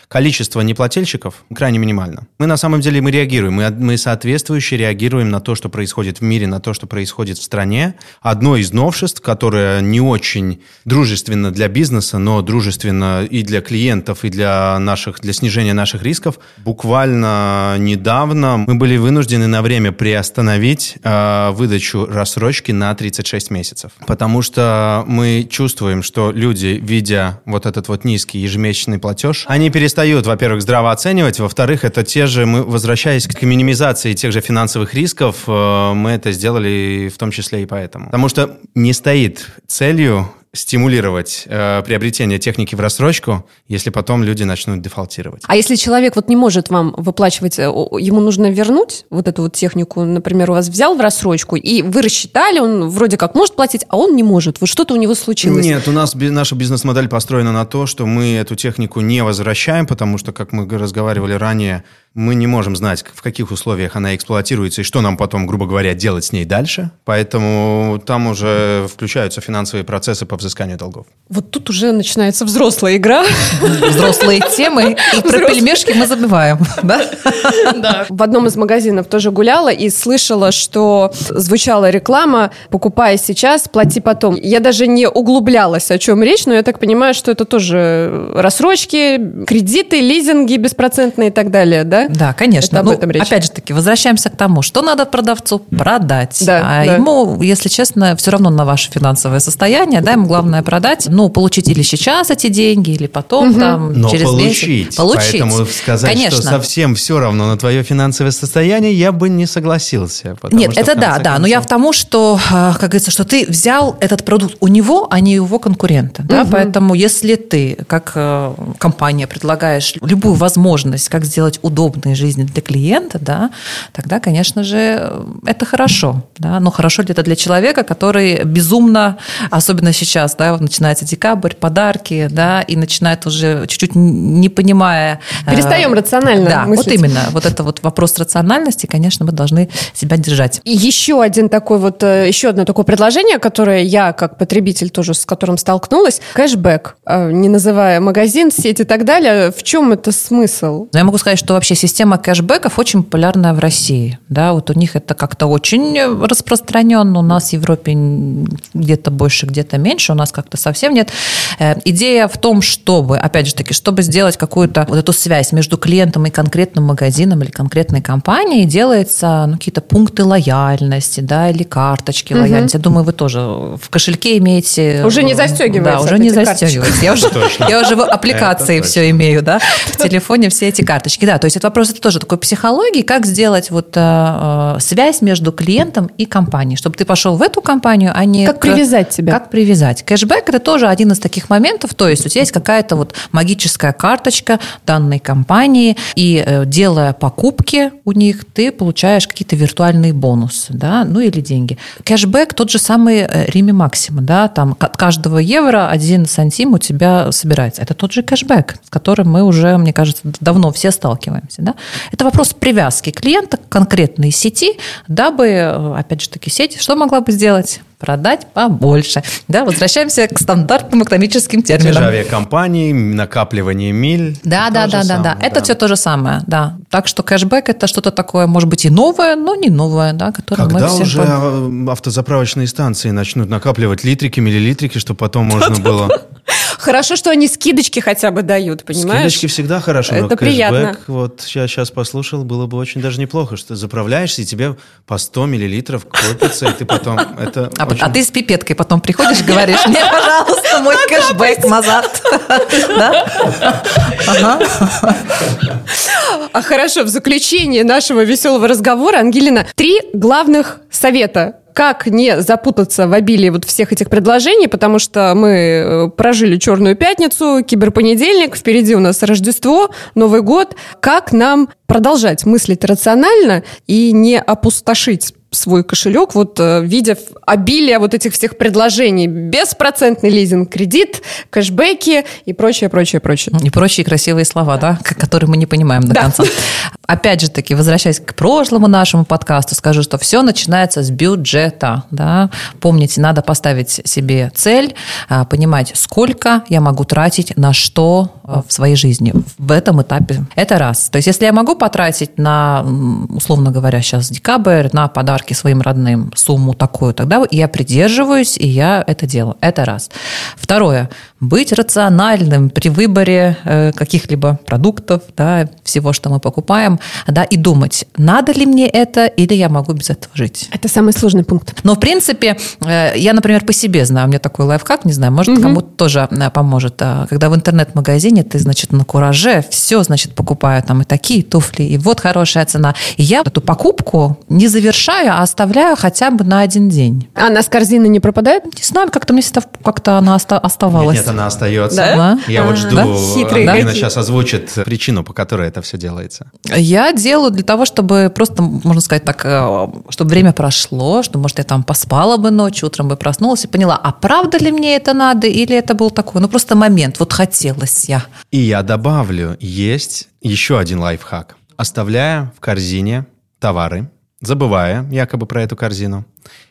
Количество неплательщиков крайне минимально. Мы на самом деле мы реагируем, мы, мы соответствующе реагируем на то, что происходит в мире, на то, что происходит в стране. Одно из новшеств, которое не очень дружественно для бизнеса, но дружественно и для клиентов, и для наших, для снижения наших рисков. Буквально недавно мы были вынуждены на время приостановить э, выдачу рассрочки на 36 месяцев, потому что мы чувствуем, что люди, видя вот этот вот низкий ежемесячный платеж, они перестают, во-первых, здраво оценивать, во-вторых, это те же, мы, возвращаясь к минимизации тех же финансовых рисков, э, мы это сделали в том числе и поэтому. Потому что не стоит целью стимулировать э, приобретение техники в рассрочку, если потом люди начнут дефолтировать. А если человек вот не может вам выплачивать, э, ему нужно вернуть вот эту вот технику, например, у вас взял в рассрочку, и вы рассчитали, он вроде как может платить, а он не может. Вот что-то у него случилось. Нет, у нас наша бизнес-модель построена на то, что мы эту технику не возвращаем, потому что, как мы разговаривали ранее, мы не можем знать, в каких условиях она эксплуатируется и что нам потом, грубо говоря, делать с ней дальше. Поэтому там уже включаются финансовые процессы по взысканию долгов. Вот тут уже начинается взрослая игра. (laughs) Взрослые темы, и про пельмешки мы забываем, (laughs) да? В одном из магазинов тоже гуляла и слышала, что звучала реклама «покупай сейчас, плати потом». Я даже не углублялась, о чем речь, но я так понимаю, что это тоже рассрочки, кредиты, лизинги беспроцентные и так далее, да? Да, конечно. Это об Ну, этом речь. Опять же таки, возвращаемся к тому, что надо продавцу продать. Да, а да. ему, если честно, все равно на ваше финансовое состояние, да, ему главное продать, ну, получить или сейчас эти деньги, или потом, там, Но через получить. месяц. Получить. Поэтому сказать, Конечно. что совсем все равно на твое финансовое состояние, я бы не согласился. Нет, это да, конце да. Но я в концов, тому, что, а, как говорится, что ты взял этот продукт у него, а не у его конкурента. Да? Поэтому если ты, как э, компания, предлагаешь любую возможность, как сделать удобной жизнь для клиента, да, тогда, конечно же, это хорошо. Да? Но хорошо ли это для человека, который безумно, особенно сейчас, да, начинается декабрь, подарки, да, и начинает уже чуть-чуть не понимая... э, Перестаем рационально Да, мыслить. вот именно. Вот это вот вопрос рациональности, конечно, мы должны себя держать. И еще один такой вот, э, еще одно такое предложение, которое я, как потребитель, тоже с которым столкнулась. Кэшбэк, э, не называя магазин, сеть и так далее. В чем это смысл? Я могу сказать, что вообще система кэшбэков очень популярная в России. Да, вот у них это как-то очень распространенно. У нас в Европе где-то больше, где-то меньше. У нас как-то совсем нет. Э, Идея в том, чтобы, опять же таки, чтобы сделать какую-то вот эту связь между клиентом и конкретным магазином или конкретной компанией, делается ну, какие-то пункты лояльности, да, или карточки лояльности. Я думаю, вы тоже в кошельке имеете... Уже не застегивается Да, уже не застегивается. Я уже, я уже в аппликации все имею, да, в телефоне все эти карточки. Да, то есть это вопрос это тоже такой психологии, как сделать вот э, э, связь между клиентом и компанией, чтобы ты пошел в эту компанию, а не... Как к- привязать тебя? Как привязать. Кэшбэк – это тоже один из таких моментов, то есть у тебя есть какая-то вот магическая карточка данной компании, и э, делая покупки у них, ты получаешь какие-то виртуальные бонусы, да, ну или деньги. Кэшбэк – тот же самый э, Рими Максима, да, там от каждого евро один сантим у тебя собирается. Это тот же кэшбэк, с которым мы уже, мне кажется, давно все сталкиваемся, да. Это вопрос привязки клиента к конкретной сети, дабы, э, опять же таки, сеть что могла бы сделать? Продать побольше. Да, возвращаемся к стандартным экономическим Те же терминам. авиакомпании, накапливание миль. Да, да, да, да, да. Это все то же самое, да. Так что кэшбэк это что-то такое, может быть, и новое, но не новое, да, которое мы Когда все уже пом- э, автозаправочные станции начнут накапливать литрики, миллилитрики, чтобы потом можно было... Хорошо, что они скидочки хотя бы дают, понимаешь? Скидочки всегда хорошо, но Это приятно. кэшбэк, вот я сейчас послушал, было бы очень даже неплохо, что заправляешься, и тебе по 100 миллилитров копится, и ты потом... Это А, очень- а ты с пипеткой потом приходишь, говоришь, мне, пожалуйста, мой кэшбэк назад. А хорошо, в заключение нашего веселого разговора, Ангелина, три главных совета. Как не запутаться в обилии вот всех этих предложений, потому что мы э, прожили Черную пятницу, киберпонедельник, впереди у нас Рождество, Новый год. Как нам продолжать мыслить рационально и не опустошить свой кошелек, вот э, видя обилие вот этих всех предложений. Беспроцентный лизинг, кредит, кэшбэки и прочее, прочее, прочее. И прочие красивые слова, да, к- которые мы не понимаем до Да. конца. Опять же таки, возвращаясь к прошлому нашему подкасту, скажу, что все начинается с бюджета. Да? Помните, надо поставить себе цель, а, понимать, сколько я могу тратить на что а, в своей жизни в этом этапе. Это раз. То есть, если я могу потратить на, условно говоря, сейчас декабрь, на подарки своим родным сумму такую, тогда я придерживаюсь, и я это делаю. Это раз. Второе. Быть рациональным при выборе э, каких-либо продуктов, да, всего, что мы покупаем, да, и думать, надо ли мне это, или я могу без этого жить. Это самый сложный пункт. Но, в принципе, э, я, например, по себе знаю, у меня такой лайфхак, не знаю, может, кому-то тоже э, поможет. А, Когда в интернет-магазине ты, значит, на кураже все, значит, покупаю там и такие туфли, и вот хорошая цена. И я эту покупку не завершаю, а оставляю хотя бы на один день. А она с корзины не пропадает? Не знаю, как-то мне всегда как-то она оста- оставалась. Нет, нет, она остается. Да? Я вот А, жду, да? Хитрые Ангелина сейчас озвучит причину, по которой это все делается. Я делаю для того, чтобы просто, можно сказать так, э, чтобы время прошло, что, может, я там поспала бы ночью, утром бы проснулась и поняла, а правда ли мне это надо, или это был такой, ну, просто момент, вот хотелось я. И я добавлю, есть еще один лайфхак. Оставляя в корзине товары, забывая якобы про эту корзину,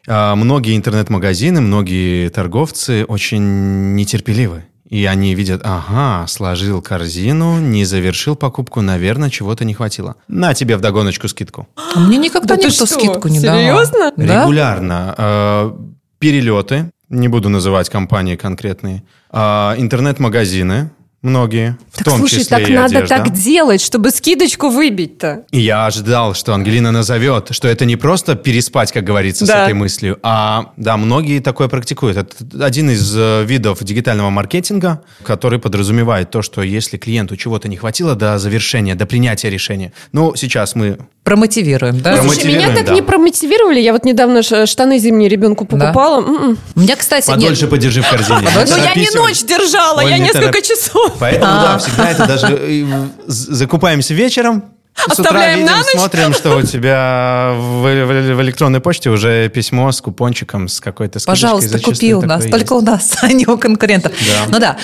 а, многие интернет-магазины, многие торговцы очень нетерпеливы. И они видят, ага, сложил корзину, не завершил покупку, наверное, чего-то не хватило. На тебе вдогоночку скидку. А мне никогда Да никто что, скидку не давал. серьезно? Да? Регулярно. э, перелеты, не буду называть компании конкретные, а, интернет-магазины, многие, в Так том слушай, числе так и надо одежда. так делать, чтобы скидочку выбить-то. Я ожидал, что Ангелина назовет, что это не просто переспать, как говорится, с Да. этой мыслью, а да, многие такое практикуют. Это один из э, видов дигитального маркетинга, который подразумевает то, что если клиенту чего-то не хватило до завершения, до принятия решения, ну, сейчас мы Промотивируем, да? Промо- Слушай, меня Промотивируем, так да. не промотивировали. Я вот недавно штаны зимние ребенку покупала. М-м. У меня, кстати, нет, подольше подержи в корзине. Но я не ночь держала, я не несколько часов. Поэтому, да, всегда это даже э, закупаемся вечером, с утра Оставляем видим, на ночь. смотрим, что у тебя в, в- в электронной почте уже письмо с купончиком, с какой-то скидочкой. Пожалуйста, купи у нас. Только у нас, (laughs) а не у конкурентов. Да. Ну да,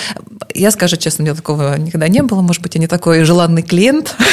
я скажу честно, у меня такого никогда не было. Может быть, я не такой желанный клиент. (laughs)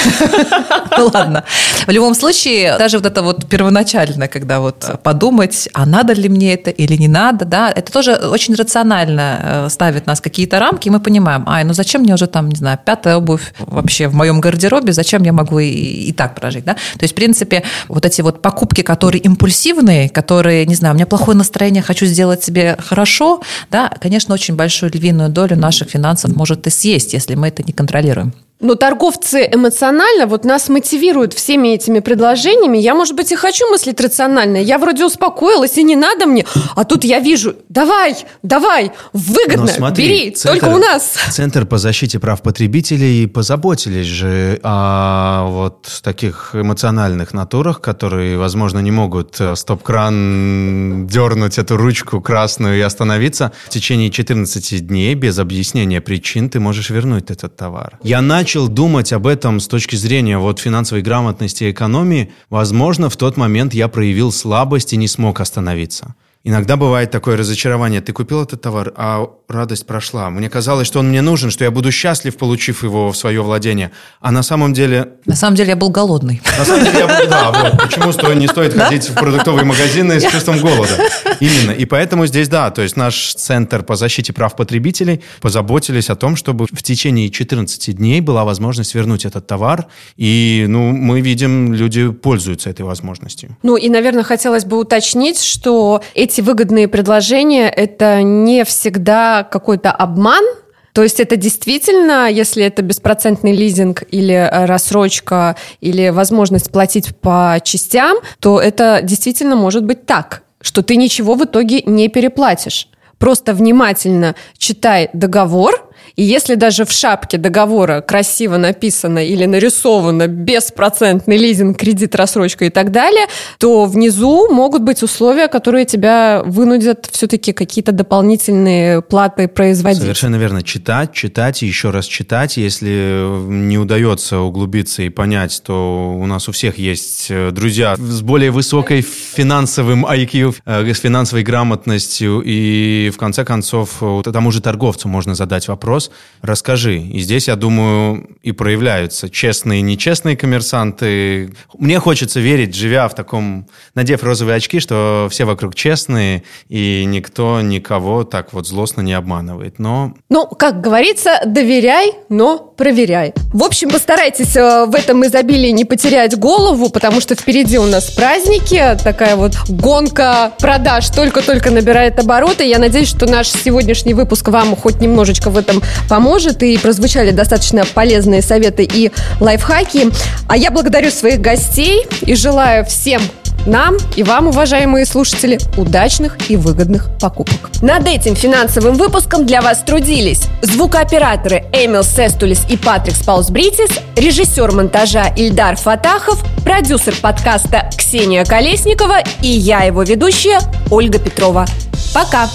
Ну ладно. В любом случае, даже вот это вот первоначально, когда вот подумать, а надо ли мне это или не надо, да, это тоже очень рационально э, ставит нас какие-то рамки, и мы понимаем, ай, ну зачем мне уже там, не знаю, пятая обувь вообще в моем гардеробе, зачем я могу и, и так прожить, да? То есть, в принципе, вот эти вот покупки, которые импульсивные, которые, не знаю, у меня плохое настроение, хочу сделать себе хорошо, да, конечно, очень большую львиную долю наших финансов может и съесть, если мы это не контролируем. Но торговцы эмоционально вот нас мотивируют всеми этими предложениями. Я, может быть, и хочу мыслить рационально. Я вроде успокоилась, и не надо мне. А тут я вижу, давай, давай, выгодно, Но смотри, бери, центр- только у нас. Центр по защите прав потребителей позаботились же о вот таких эмоциональных натурах, которые, возможно, не могут э, стоп-кран дернуть эту ручку красную и остановиться. В течение 14 дней без объяснения причин ты можешь вернуть этот товар. Я начал думать об этом с точки зрения вот финансовой грамотности и экономии. Возможно, в тот момент я проявил слабость и не смог остановиться. Иногда бывает такое разочарование. Ты купил этот товар, а радость прошла. Мне казалось, что он мне нужен, что я буду счастлив, получив его в свое владение. А на самом деле... На самом деле я был голодный. На самом деле я был... Да, вот. (laughs) Почему сто- не стоит ходить в продуктовые магазины с чувством голода? Именно. И поэтому здесь, да, то есть наш Центр по защите прав потребителей позаботились о том, чтобы в течение 14 дней была возможность вернуть этот товар. И, ну, мы видим, люди пользуются этой возможностью. Ну и, наверное, хотелось бы уточнить, что эти выгодные предложения – это не всегда какой-то обман, то есть это действительно, если это беспроцентный лизинг или э, рассрочка, или возможность платить по частям, то это действительно может быть так, что ты ничего в итоге не переплатишь. Просто внимательно читай договор, и если даже в шапке договора красиво написано или нарисовано беспроцентный лизинг, кредит, рассрочка и так далее, то внизу могут быть условия, которые тебя вынудят все-таки какие-то дополнительные платы производить. Совершенно верно. Читать, читать и еще раз читать. Если не удается углубиться и понять, то у нас у всех есть э, друзья с более высокой финансовым IQ, э, с финансовой грамотностью. И в конце концов, э, тому же торговцу можно задать вопрос. Расскажи. И здесь, я думаю, и проявляются честные и нечестные коммерсанты. Мне хочется верить, живя в таком, надев розовые очки, что все вокруг честные, и никто никого так вот злостно не обманывает. Но Ну, как говорится, доверяй, но проверяй. В общем, постарайтесь э, в этом изобилии не потерять голову, потому что впереди у нас праздники, такая вот гонка продаж только-только набирает обороты. Я надеюсь, что наш сегодняшний выпуск вам хоть немножечко в этом поможет, и прозвучали достаточно полезные советы и лайфхаки. А я благодарю своих гостей и желаю всем нам и вам, уважаемые слушатели, удачных и выгодных покупок. Над этим финансовым выпуском для вас трудились звукооператоры Эмил Сестулис и Патрик Спаусбритис, режиссер монтажа Ильдар Фатахов, продюсер подкаста Ксения Колесникова и я, его ведущая, Ольга Петрова. Пока!